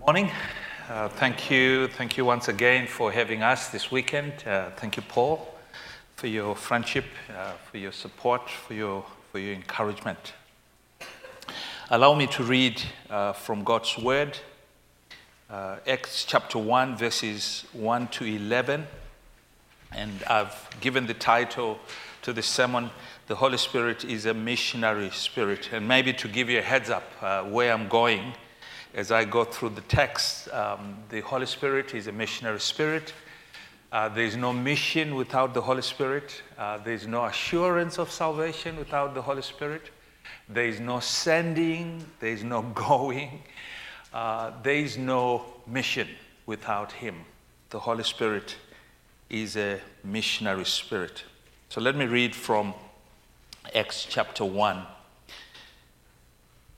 Morning. Uh, thank you. Thank you once again for having us this weekend. Uh, thank you, Paul, for your friendship, uh, for your support, for your, for your encouragement. Allow me to read uh, from God's Word, uh, Acts chapter 1, verses 1 to 11. And I've given the title to the sermon, The Holy Spirit is a Missionary Spirit. And maybe to give you a heads up uh, where I'm going as I go through the text, um, the Holy Spirit is a missionary spirit. Uh, there is no mission without the Holy Spirit. Uh, there is no assurance of salvation without the Holy Spirit. There is no sending. There is no going. Uh, there is no mission without Him. The Holy Spirit is a missionary spirit. So let me read from Acts chapter 1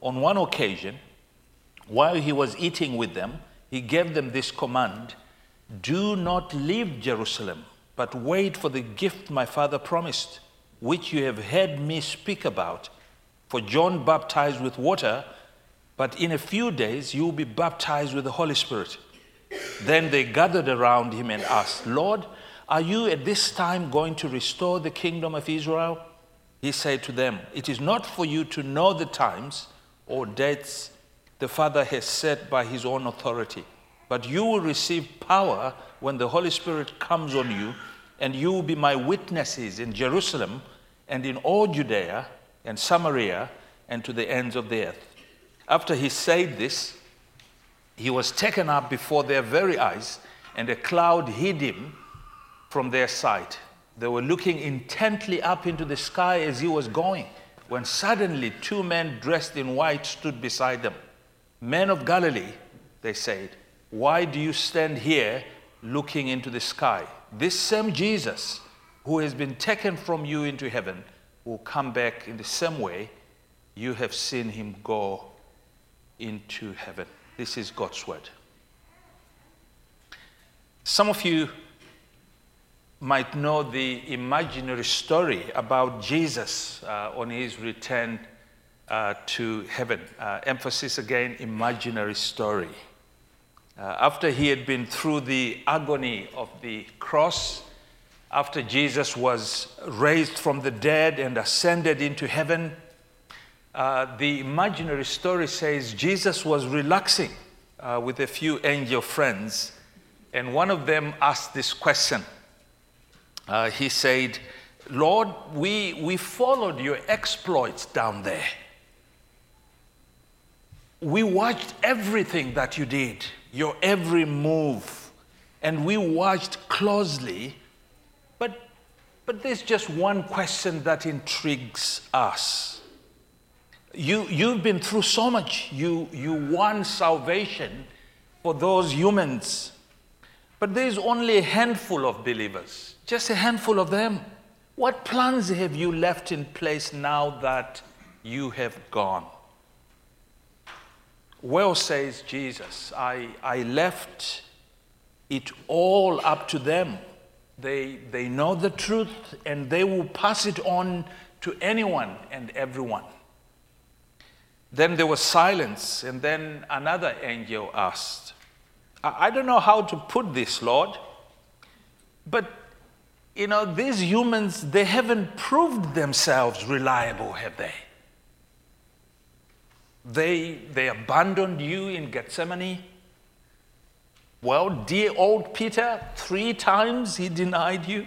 on one occasion, while he was eating with them, he gave them this command Do not leave Jerusalem, but wait for the gift my father promised, which you have heard me speak about. For John baptized with water, but in a few days you will be baptized with the Holy Spirit. Then they gathered around him and asked, Lord, are you at this time going to restore the kingdom of Israel? He said to them, It is not for you to know the times or dates the Father has set by his own authority. But you will receive power when the Holy Spirit comes on you, and you will be my witnesses in Jerusalem and in all Judea and Samaria and to the ends of the earth. After he said this, he was taken up before their very eyes, and a cloud hid him from their sight. They were looking intently up into the sky as he was going when suddenly two men dressed in white stood beside them. Men of Galilee, they said, why do you stand here looking into the sky? This same Jesus who has been taken from you into heaven will come back in the same way you have seen him go into heaven. This is God's word. Some of you might know the imaginary story about Jesus uh, on his return uh, to heaven. Uh, emphasis again, imaginary story. Uh, after he had been through the agony of the cross, after Jesus was raised from the dead and ascended into heaven, uh, the imaginary story says Jesus was relaxing uh, with a few angel friends, and one of them asked this question uh, he said, Lord, we, we followed your exploits down there. We watched everything that you did, your every move, and we watched closely. But, but there's just one question that intrigues us. You, you've been through so much. You, you won salvation for those humans. But there's only a handful of believers. Just a handful of them. What plans have you left in place now that you have gone? Well, says Jesus, I, I left it all up to them. They, they know the truth and they will pass it on to anyone and everyone. Then there was silence, and then another angel asked, I, don't know how to put this, Lord, but you know, these humans, they haven't proved themselves reliable, have they? They, they abandoned you in Gethsemane. Well, dear old Peter, three times he denied you.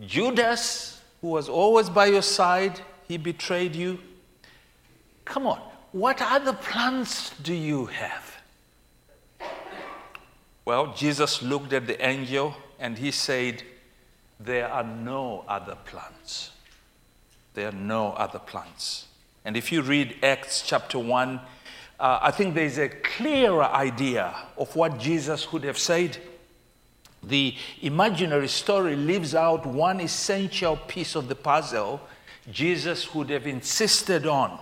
Judas, who was always by your side, he betrayed you. Come on, what other plans do you have? Well, Jesus looked at the angel and he said, there are no other plants. There are no other plants. And if you read Acts chapter 1, uh, I think there's a clearer idea of what Jesus would have said. The imaginary story leaves out one essential piece of the puzzle Jesus would have insisted on.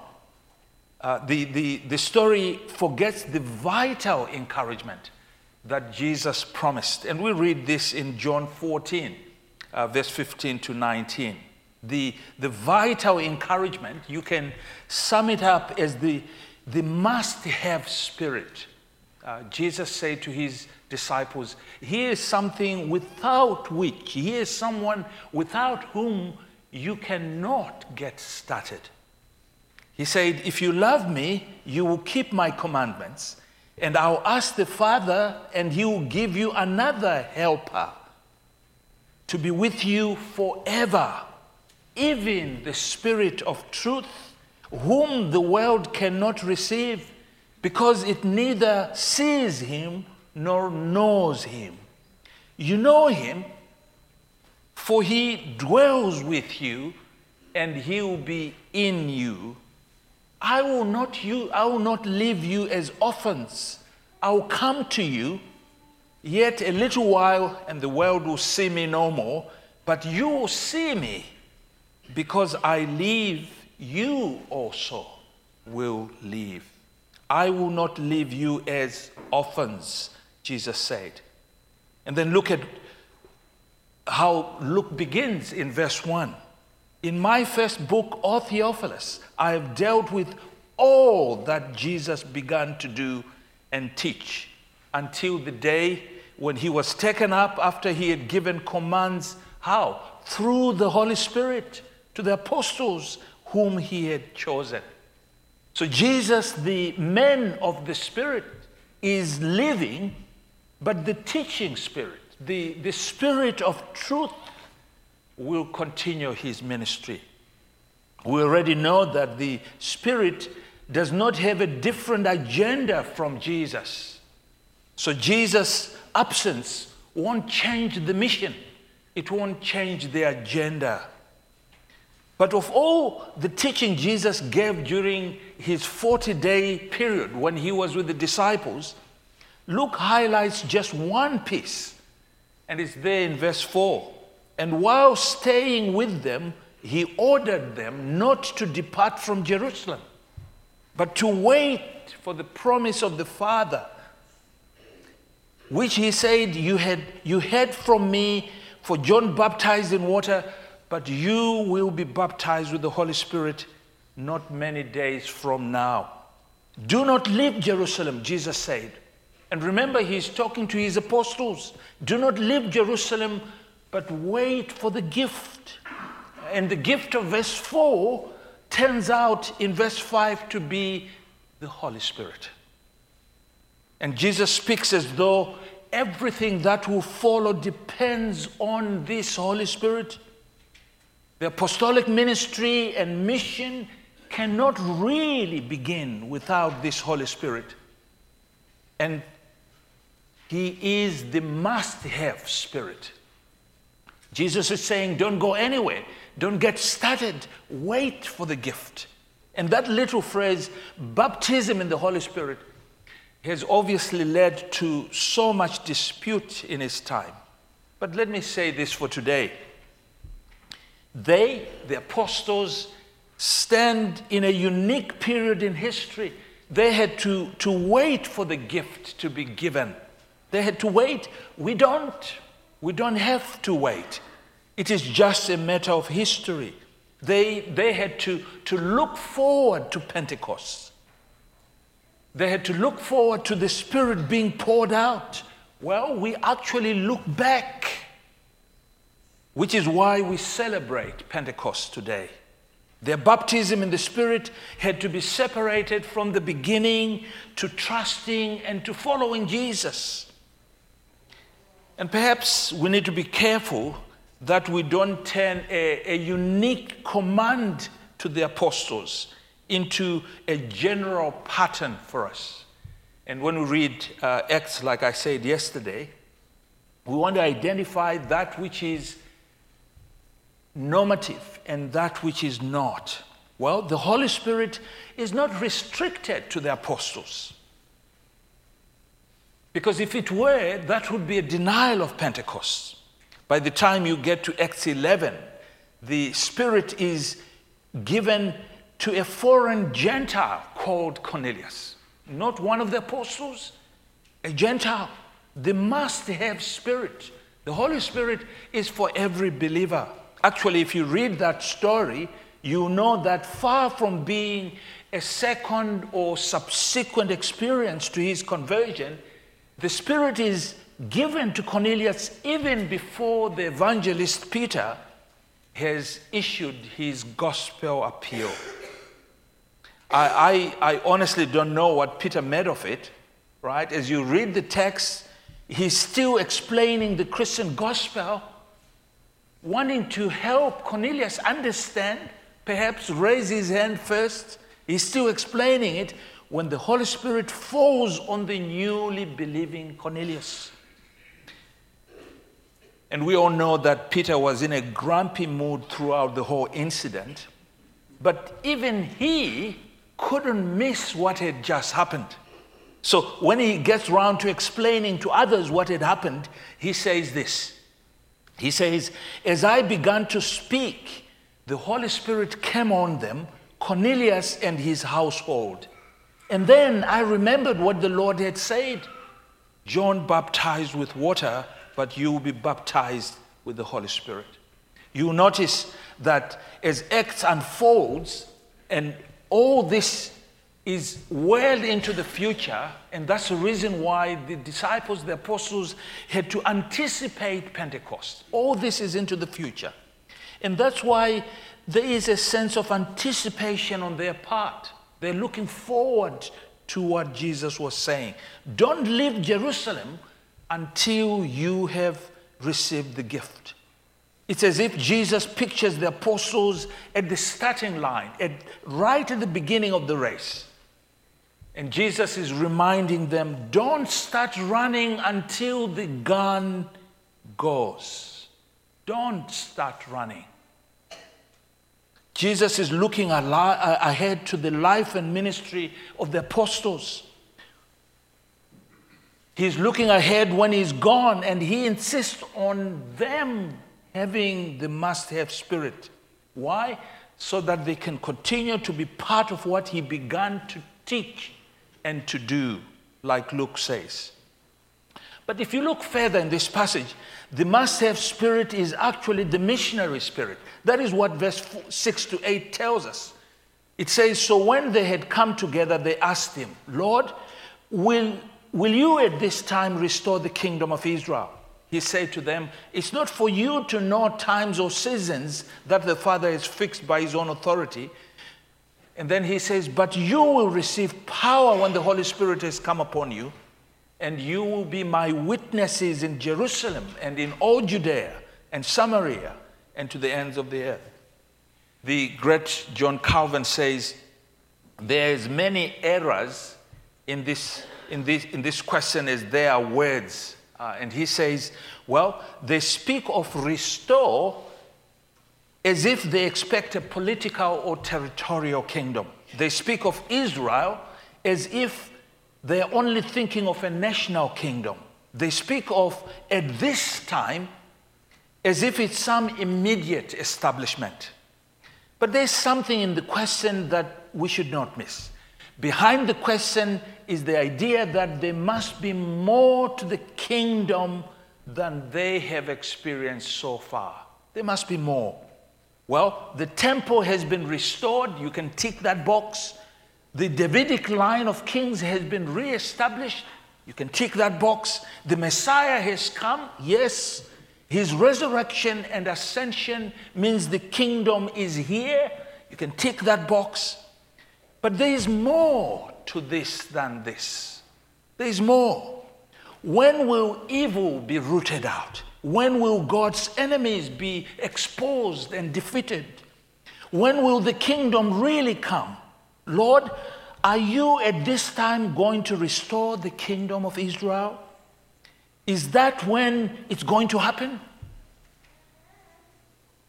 Uh, the, the, the story forgets the vital encouragement that Jesus promised. And we read this in John 14, uh, verse 15 to 19. The, the vital encouragement, you can sum it up as the, the must have spirit. Uh, Jesus said to his disciples, Here is something without which, here is someone without whom you cannot get started. He said, If you love me, you will keep my commandments, and I'll ask the Father, and he will give you another helper to be with you forever, even the Spirit of truth, whom the world cannot receive because it neither sees him nor knows him. You know him, for he dwells with you and he will be in you. I will not you I will not leave you as orphans. I will come to you. Yet a little while and the world will see me no more, but you will see me because I leave you also will leave. I will not leave you as orphans, Jesus said. And then look at how Luke begins in verse 1. In my first book, O Theophilus, I have dealt with all that Jesus began to do and teach until the day when he was taken up after he had given commands. How? Through the Holy Spirit to the apostles whom he had chosen. So, Jesus, the man of the Spirit, is living, but the teaching Spirit, the, the Spirit of truth, will continue his ministry. We already know that the Spirit does not have a different agenda from Jesus. So Jesus' absence won't change the mission, it won't change the agenda. But of all the teaching Jesus gave during his 40 day period when he was with the disciples, Luke highlights just one piece, and it's there in verse 4. And while staying with them, he ordered them not to depart from Jerusalem, but to wait for the promise of the Father, which he said, You had you heard from me, for John baptized in water, but you will be baptized with the Holy Spirit not many days from now. Do not leave Jerusalem, Jesus said. And remember, he's talking to his apostles. Do not leave Jerusalem but wait for the gift. And the gift of verse 4 turns out in verse 5 to be the Holy Spirit. And Jesus speaks as though everything that will follow depends on this Holy Spirit. The apostolic ministry and mission cannot really begin without this Holy Spirit. And He is the must have Spirit. Jesus is saying, don't go anywhere. Don't get started. Wait for the gift. And that little phrase, baptism in the Holy Spirit, has obviously led to so much dispute in his time. But let me say this for today. They, the apostles, stand in a unique period in history. They had to, to wait for the gift to be given. They had to wait. We don't. We don't have to wait. It is just a matter of history. They, they had to, to look forward to Pentecost. They had to look forward to the Spirit being poured out. Well, we actually look back, which is why we celebrate Pentecost today. Their baptism in the Spirit had to be separated from the beginning to trusting and to following Jesus. And perhaps we need to be careful that we don't turn a, a unique command to the apostles into a general pattern for us. And when we read uh, Acts, like I said yesterday, we want to identify that which is normative and that which is not. Well, the Holy Spirit is not restricted to the apostles. Because if it were, that would be a denial of Pentecost. By the time you get to Acts 11, the Spirit is given to a foreign Gentile called Cornelius. Not one of the apostles, a Gentile. They must have Spirit. The Holy Spirit is for every believer. Actually, if you read that story, you know that far from being a second or subsequent experience to his conversion, the Spirit is given to Cornelius even before the evangelist Peter has issued his gospel appeal. I, I, I, honestly don't know what Peter made of it, right? As you read the text, he's still explaining the Christian gospel, wanting to help Cornelius understand, perhaps raise his hand first. He's still explaining it, when the Holy Spirit falls on the newly believing Cornelius. And we all know that Peter was in a grumpy mood throughout the whole incident, but even he couldn't miss what had just happened. So when he gets round to explaining to others what had happened, he says this. He says, As I began to speak, the Holy Spirit came on them, Cornelius and his household. And then I remembered what the Lord had said John baptized with water, but you will be baptized with the Holy Spirit. You notice that as Acts unfolds, and all this is well into the future, and that's the reason why the disciples, the apostles, had to anticipate Pentecost. All this is into the future. And that's why there is a sense of anticipation on their part. They're looking forward to what Jesus was saying. Don't leave Jerusalem until you have received the gift. It's as if Jesus pictures the apostles at the starting line, at, right at the beginning of the race. And Jesus is reminding them don't start running until the gun goes. Don't start running. Jesus is looking ahead to the life and ministry of the apostles. He's looking ahead when he's gone, and he insists on them having the must have spirit. Why? So that they can continue to be part of what he began to teach and to do, like Luke says. But if you look further in this passage, the must have spirit is actually the missionary spirit. That is what verse 6 to 8 tells us. It says, So when they had come together, they asked him, Lord, will, will you at this time restore the kingdom of Israel? He said to them, It's not for you to know times or seasons that the Father has fixed by his own authority. And then he says, But you will receive power when the Holy Spirit has come upon you, and you will be my witnesses in Jerusalem and in all Judea and Samaria and to the ends of the earth. The great John Calvin says there is many errors in this, in this, in this question as there are words. Uh, and he says, well, they speak of restore as if they expect a political or territorial kingdom. They speak of Israel as if they're only thinking of a national kingdom. They speak of, at this time, as if it's some immediate establishment. But there's something in the question that we should not miss. Behind the question is the idea that there must be more to the kingdom than they have experienced so far. There must be more. Well, the temple has been restored. You can tick that box. The Davidic line of kings has been re-established. You can tick that box. The Messiah has come. Yes. His resurrection and ascension means the kingdom is here. You can tick that box. But there is more to this than this. There is more. When will evil be rooted out? When will God's enemies be exposed and defeated? When will the kingdom really come? Lord, are you at this time going to restore the kingdom of Israel? Is that when it's going to happen?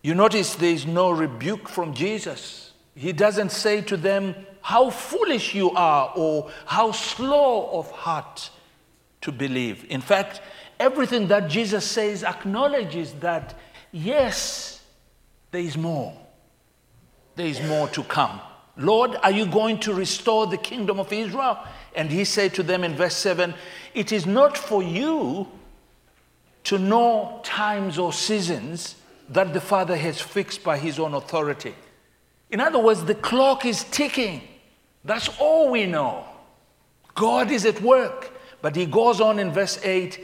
You notice there is no rebuke from Jesus He doesn't say to them, How foolish you are, or how slow of heart to believe. In fact, everything that Jesus says acknowledges that, yes, there is more. There is more to come. Lord, are you going to restore the kingdom of Israel? And he said to them in verse 7 It is not for you to know times or seasons that the Father has fixed by his own authority. In other words, the clock is ticking. That's all we know. God is at work. But he goes on in verse 8,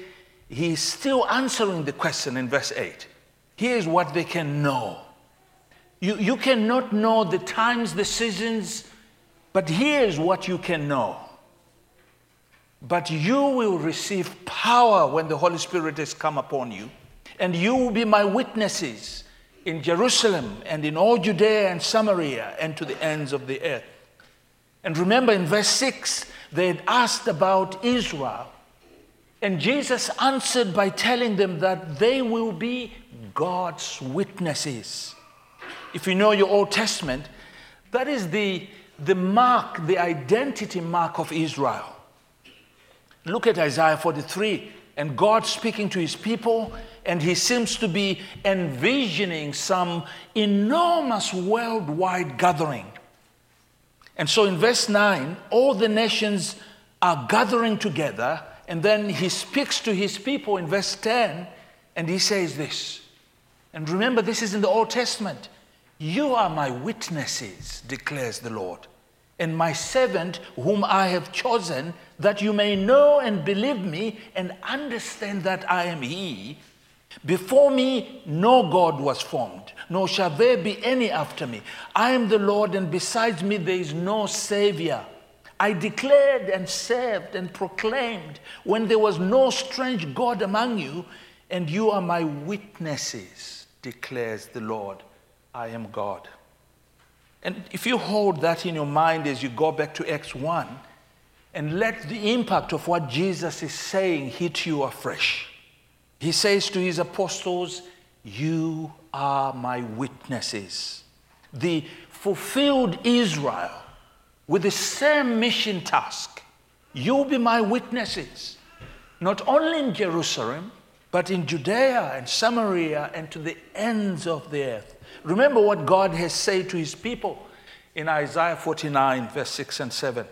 he's still answering the question in verse 8. Here's what they can know. You, you cannot know the times, the seasons, but here's what you can know. But you will receive power when the Holy Spirit has come upon you, and you will be my witnesses in Jerusalem and in all Judea and Samaria and to the ends of the earth. And remember in verse 6, they had asked about Israel. And Jesus answered by telling them that they will be God's witnesses. If you know your Old Testament, that is the, the mark, the identity mark of Israel. Look at Isaiah 43, and God speaking to his people, and he seems to be envisioning some enormous worldwide gathering. And so in verse 9, all the nations are gathering together, and then he speaks to his people in verse 10, and he says this. And remember, this is in the Old Testament. You are my witnesses, declares the Lord, and my servant whom I have chosen, that you may know and believe me and understand that I am He. Before me, no God was formed, nor shall there be any after me. I am the Lord, and besides me, there is no Savior. I declared and served and proclaimed when there was no strange God among you, and you are my witnesses, declares the Lord. I am God. And if you hold that in your mind as you go back to Acts 1, and let the impact of what Jesus is saying hit you afresh. He says to his apostles, You are my witnesses. The fulfilled Israel with the same mission task. You'll be my witnesses, not only in Jerusalem, but in Judea and Samaria and to the ends of the earth. Remember what God has said to his people in Isaiah 49, verse 6 and 7.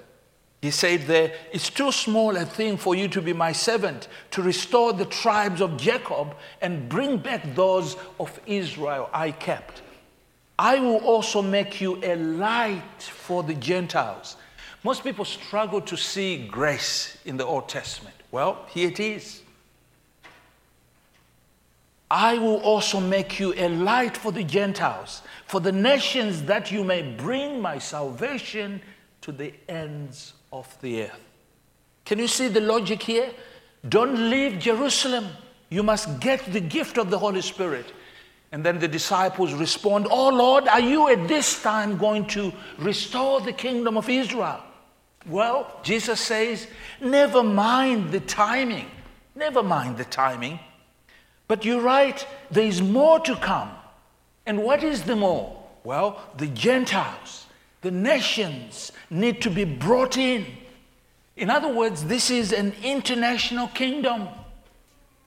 He said there, It's too small a thing for you to be my servant, to restore the tribes of Jacob and bring back those of Israel I kept. I will also make you a light for the Gentiles. Most people struggle to see grace in the Old Testament. Well, here it is. I will also make you a light for the Gentiles, for the nations, that you may bring my salvation to the ends of the earth. Can you see the logic here? Don't leave Jerusalem. You must get the gift of the Holy Spirit. And then the disciples respond, Oh Lord, are you at this time going to restore the kingdom of Israel? Well, Jesus says, Never mind the timing. Never mind the timing. But you're right, there is more to come. And what is the more? Well, the Gentiles the nations need to be brought in. In other words, this is an international kingdom.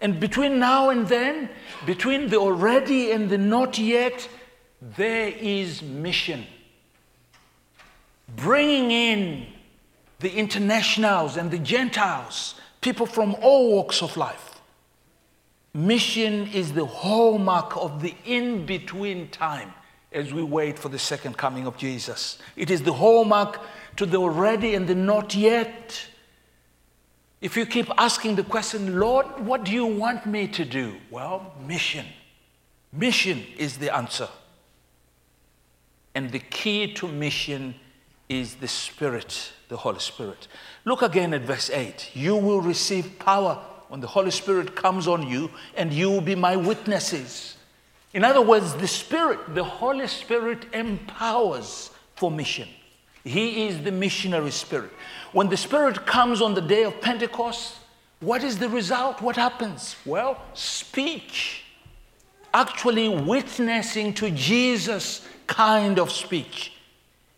And between now and then, between the already and the not yet, there is mission. Bringing in the internationals and the Gentiles, people from all walks of life. Mission is the hallmark of the in between time as we wait for the second coming of Jesus. It is the hallmark to the already and the not yet. If you keep asking the question, Lord, what do you want me to do? Well, mission. Mission is the answer. And the key to mission is the Spirit, the Holy Spirit. Look again at verse 8. You will receive power when the Holy Spirit comes on you, and you will be my witnesses. In other words, the Spirit, the Holy Spirit empowers for mission. He is the missionary spirit. When the Spirit comes on the day of Pentecost, what is the result? What happens? Well, speech. Actually, witnessing to Jesus kind of speech.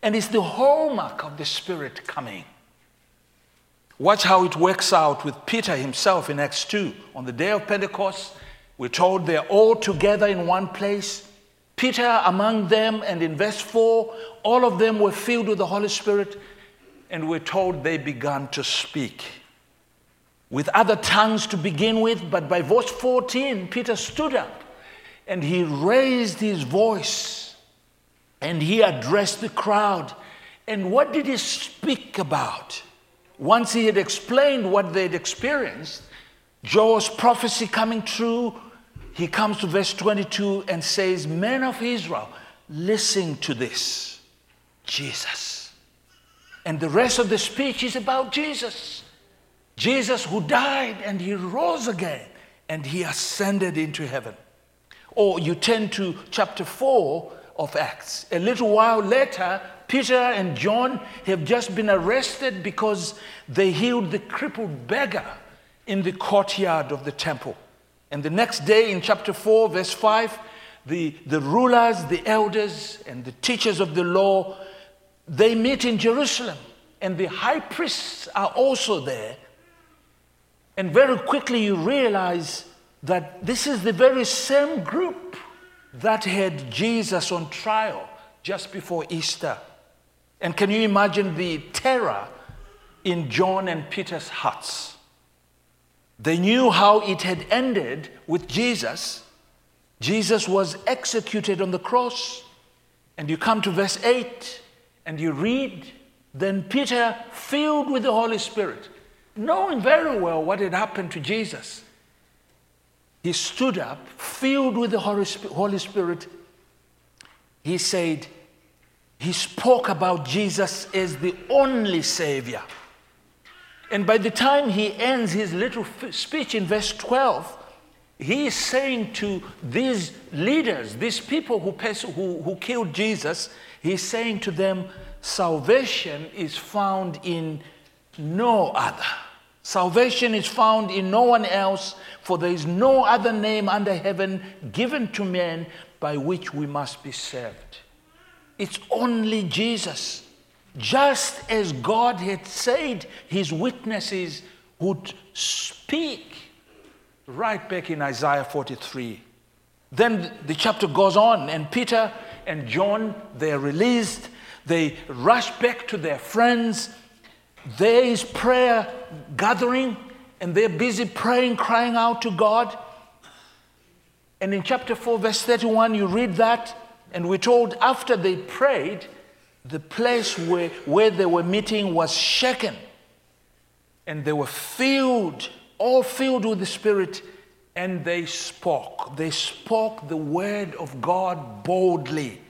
And it's the hallmark of the Spirit coming. Watch how it works out with Peter himself in Acts 2. On the day of Pentecost, we're told they're all together in one place. Peter among them, and in verse 4, all of them were filled with the Holy Spirit, and we're told they began to speak with other tongues to begin with, but by verse 14, Peter stood up and he raised his voice and he addressed the crowd. And what did he speak about? Once he had explained what they'd experienced, Joel's prophecy coming true, he comes to verse 22 and says, Men of Israel, listen to this Jesus. And the rest of the speech is about Jesus. Jesus who died and he rose again and he ascended into heaven. Or you turn to chapter 4 of Acts. A little while later, Peter and John have just been arrested because they healed the crippled beggar in the courtyard of the temple. And the next day, in chapter 4, verse 5, the, the rulers, the elders, and the teachers of the law, they meet in Jerusalem. And the high priests are also there. And very quickly you realize that this is the very same group that had Jesus on trial just before Easter. And can you imagine the terror in John and Peter's hearts? They knew how it had ended with Jesus. Jesus was executed on the cross. And you come to verse 8 and you read, then Peter, filled with the Holy Spirit, knowing very well what had happened to Jesus, he stood up, filled with the Holy Spirit. He said, he spoke about Jesus as the only Savior. And by the time he ends his little speech in verse 12, he is saying to these leaders, these people who, who, who killed Jesus, he's saying to them, salvation is found in no other. Salvation is found in no one else, for there is no other name under heaven given to men by which we must be saved. It's only Jesus. Just as God had said his witnesses would speak right back in Isaiah 43. Then the chapter goes on, and Peter and John, they're released. They rush back to their friends. There is prayer gathering, and they're busy praying, crying out to God. And in chapter 4, verse 31, you read that, and we're told after they prayed, the place where, where they were meeting was shaken. And they were filled, all filled with the Spirit, and they spoke. They spoke the word of God boldly.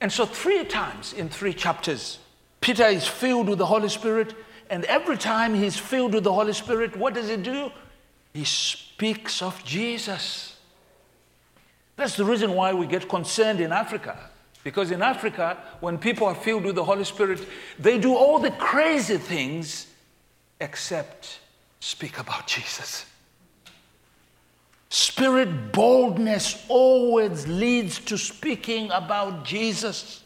And so, three times in three chapters, Peter is filled with the Holy Spirit, and every time he's filled with the Holy Spirit, what does he do? He speaks of Jesus. That's the reason why we get concerned in Africa because in Africa, when people are filled with the Holy Spirit, they do all the crazy things except speak about Jesus. Spirit boldness always leads to speaking about Jesus.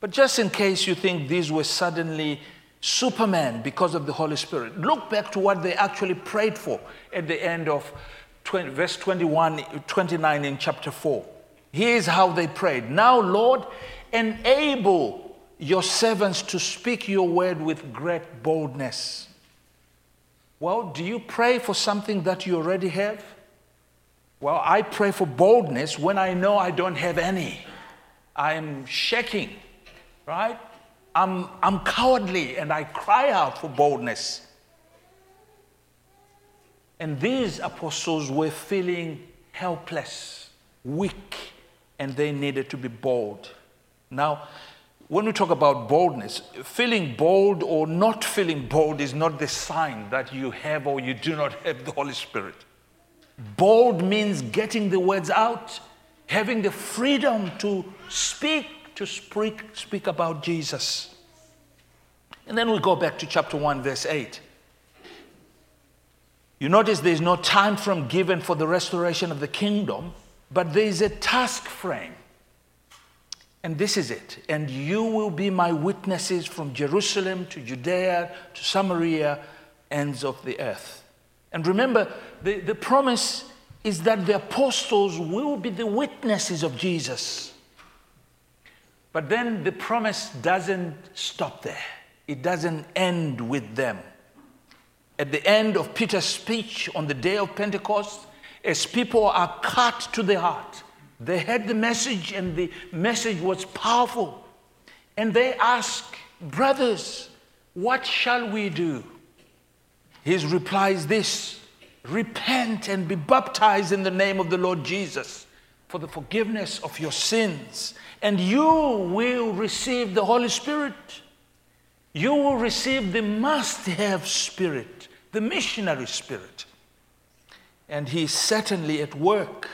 But just in case you think these were suddenly Superman because of the Holy Spirit, look back to what they actually prayed for at the end of 20, verse 21, 29 in chapter 4. Here's how they prayed Now, Lord, enable your servants to speak your word with great boldness. Well, do you pray for something that you already have? Well, I pray for boldness when I know I don't have any. I'm shaking, right? I'm, I'm cowardly and I cry out for boldness. And these apostles were feeling helpless, weak, and they needed to be bold. Now, when we talk about boldness, feeling bold or not feeling bold is not the sign that you have or you do not have the Holy Spirit. Bold means getting the words out, having the freedom to speak, to speak, speak about Jesus. And then we go back to chapter 1, verse 8. You notice there's no time frame given for the restoration of the kingdom but there is a task frame. And this is it. And you will be my witnesses from Jerusalem to Judea to Samaria, ends of the earth. And remember, the, the promise is that the apostles will be the witnesses of Jesus. But then the promise doesn't stop there, it doesn't end with them. At the end of Peter's speech on the day of Pentecost, as people are cut to the heart, they heard the message and the message was powerful. And they ask, Brothers, what shall we do? His reply is this Repent and be baptized in the name of the Lord Jesus for the forgiveness of your sins, and you will receive the Holy Spirit. You will receive the must have spirit, the missionary spirit. And he is certainly at work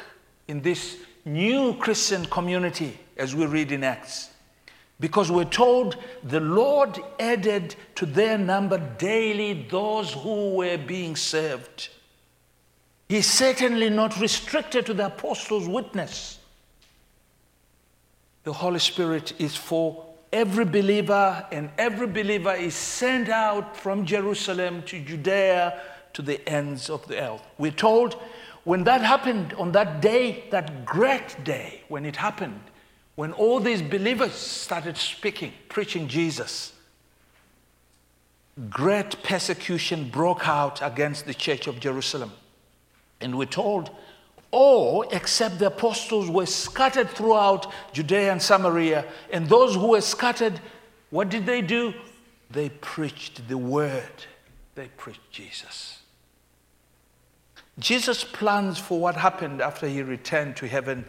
in this new Christian community, as we read in Acts. Because we're told the Lord added to their number daily those who were being saved. He's certainly not restricted to the apostles' witness. The Holy Spirit is for every believer, and every believer is sent out from Jerusalem to Judea to the ends of the earth. We're told when that happened on that day, that great day, when it happened, when all these believers started speaking, preaching Jesus, great persecution broke out against the church of Jerusalem. And we're told all except the apostles were scattered throughout Judea and Samaria. And those who were scattered, what did they do? They preached the word, they preached Jesus. Jesus' plans for what happened after he returned to heaven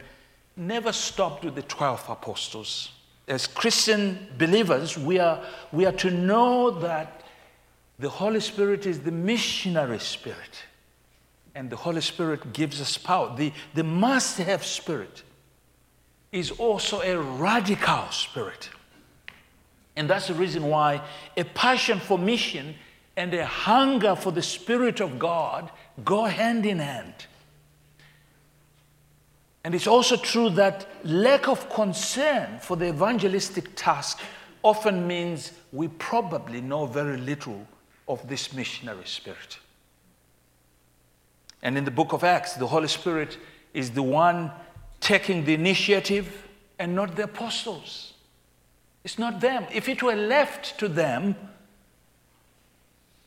never stopped with the 12 apostles. As Christian believers, we are, we are to know that the Holy Spirit is the missionary spirit, and the Holy Spirit gives us power. The, the must have spirit is also a radical spirit. And that's the reason why a passion for mission and a hunger for the Spirit of God go hand in hand. And it's also true that lack of concern for the evangelistic task often means we probably know very little of this missionary spirit. And in the book of Acts, the Holy Spirit is the one taking the initiative and not the apostles. It's not them. If it were left to them,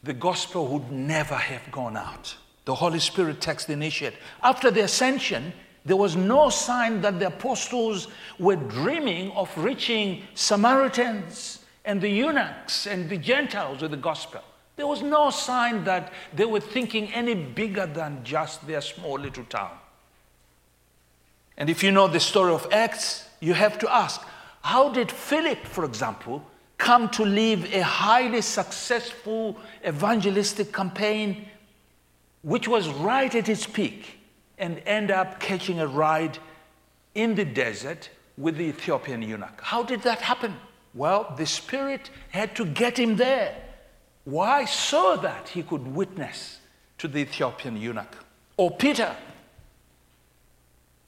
the gospel would never have gone out. The Holy Spirit takes the initiative. After the ascension, there was no sign that the apostles were dreaming of reaching Samaritans and the eunuchs and the Gentiles with the gospel. There was no sign that they were thinking any bigger than just their small little town. And if you know the story of Acts, you have to ask how did Philip, for example, come to lead a highly successful evangelistic campaign which was right at its peak, and end up catching a ride in the desert with the Ethiopian eunuch. How did that happen? Well, the Spirit had to get him there. Why? So that he could witness to the Ethiopian eunuch. Or Peter,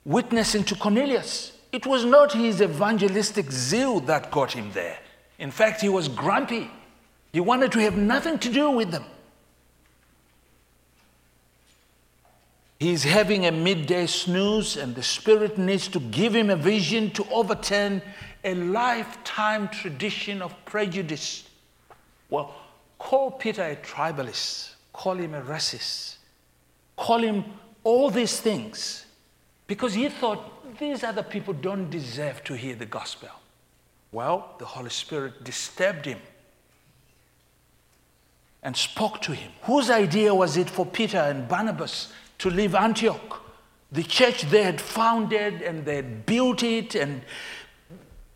witnessing to Cornelius. It was not his evangelistic zeal that got him there. In fact, he was grumpy. He wanted to have nothing to do with them. He's having a midday snooze, and the Spirit needs to give him a vision to overturn a lifetime tradition of prejudice. Well, call Peter a tribalist, call him a racist, call him all these things, because he thought these other people don't deserve to hear the gospel. Well, the Holy Spirit disturbed him and spoke to him. Whose idea was it for Peter and Barnabas to leave Antioch. The church they had founded and they had built it and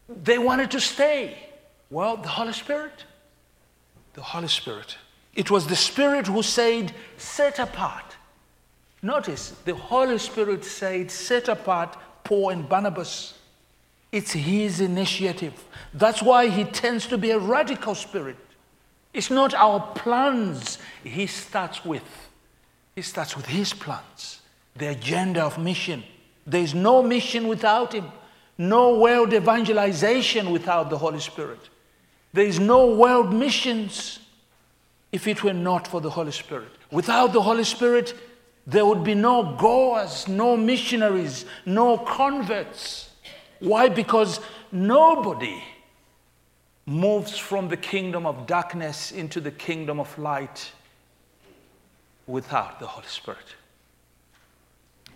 they wanted to stay. Well, the Holy Spirit. The Holy Spirit. It was the Spirit who said, set apart. Notice, the Holy Spirit said, set apart Paul and Barnabas. It's his initiative. That's why he tends to be a radical spirit. It's not our plans he starts with. He starts with his plans, the agenda of mission. There is no mission without him. no world evangelization without the Holy Spirit. There is no world missions if it were not for the Holy Spirit. Without the Holy Spirit, there would be no goers, no missionaries, no converts. Why? Because nobody moves from the kingdom of darkness into the kingdom of light without the Holy Spirit.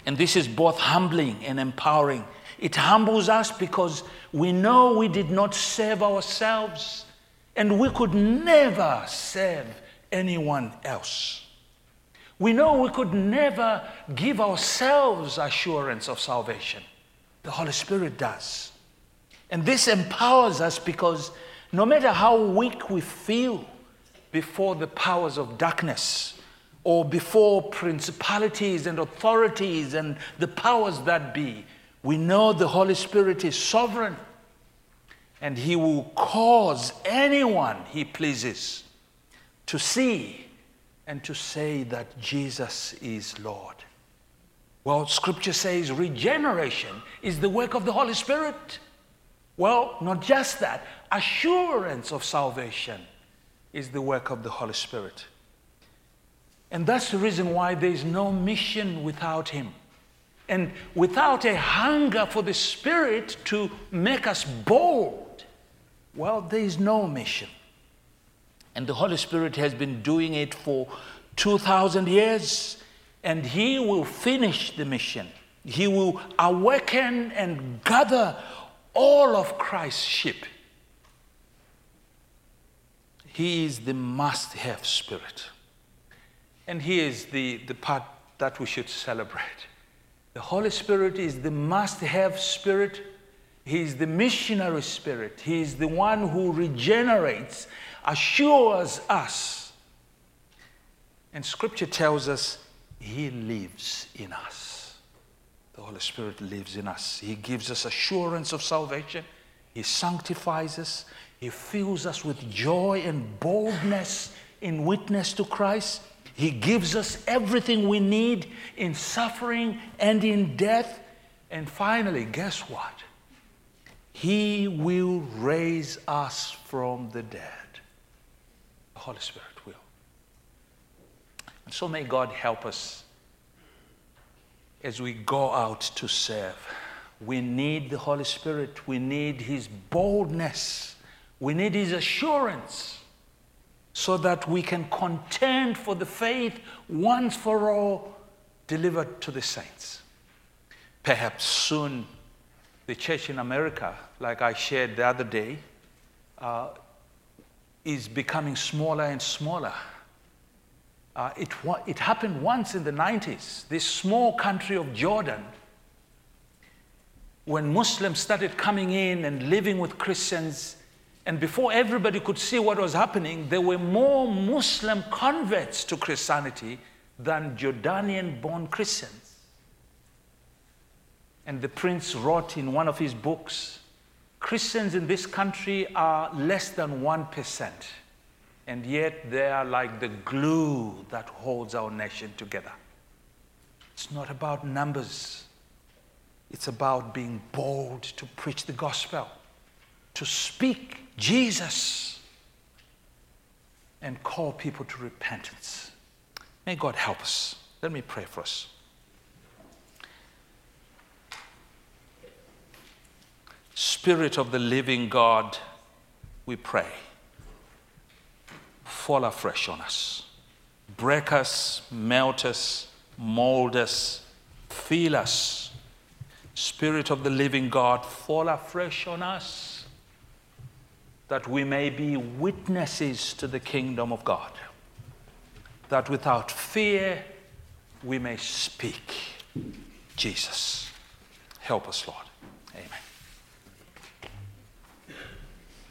And this is both humbling and empowering. It humbles us because we know we did not save ourselves and we could never serve anyone else. We know we could never give ourselves assurance of salvation. The Holy Spirit does. And this empowers us because no matter how weak we feel before the powers of darkness or before principalities and authorities and the powers that be, we know the Holy Spirit is sovereign and He will cause anyone He pleases to see and to say that Jesus is Lord. Well, Scripture says regeneration is the work of the Holy Spirit. Well, not just that, assurance of salvation is the work of the Holy Spirit. And that's the reason why there is no mission without Him. And without a hunger for the Spirit to make us bold, well, there is no mission. And the Holy Spirit has been doing it for 2,000 years, and He will finish the mission. He will awaken and gather all of Christ's sheep. He is the must have spirit. And here is the, the part that we should celebrate. The Holy Spirit is the must have spirit. He is the missionary spirit. He is the one who regenerates assures us. And scripture tells us he lives in us. The Holy Spirit lives in us. He gives us assurance of salvation. He sanctifies us. He fills us with joy and boldness in witness to Christ. He gives us everything we need in suffering and in death. And finally, guess what? He will raise us from the dead. The Holy Spirit will. And so may God help us as we go out to serve. We need the Holy Spirit. We need His boldness. We need His assurance so that we can contend for the faith once for all delivered to the saints. Perhaps soon the church in America, like I shared the other day, uh, is becoming smaller and smaller. Uh, it, it happened once in the 90s. This small country of Jordan, when Muslims started coming in and living with Christians, and before everybody could see what was happening, there were more Muslim converts to Christianity than Jordanian born Christians. And the prince wrote in one of his books Christians in this country are less than 1%, and yet they are like the glue that holds our nation together. It's not about numbers, it's about being bold to preach the gospel, to speak Jesus, and call people to repentance. May God help us. Let me pray for us. Spirit of the living God, we pray, fall afresh on us. Break us, melt us, mold us, fill us. Spirit of the living God, fall afresh on us that we may be witnesses to the kingdom of God. That without fear we may speak Jesus. Help us, Lord. Amen.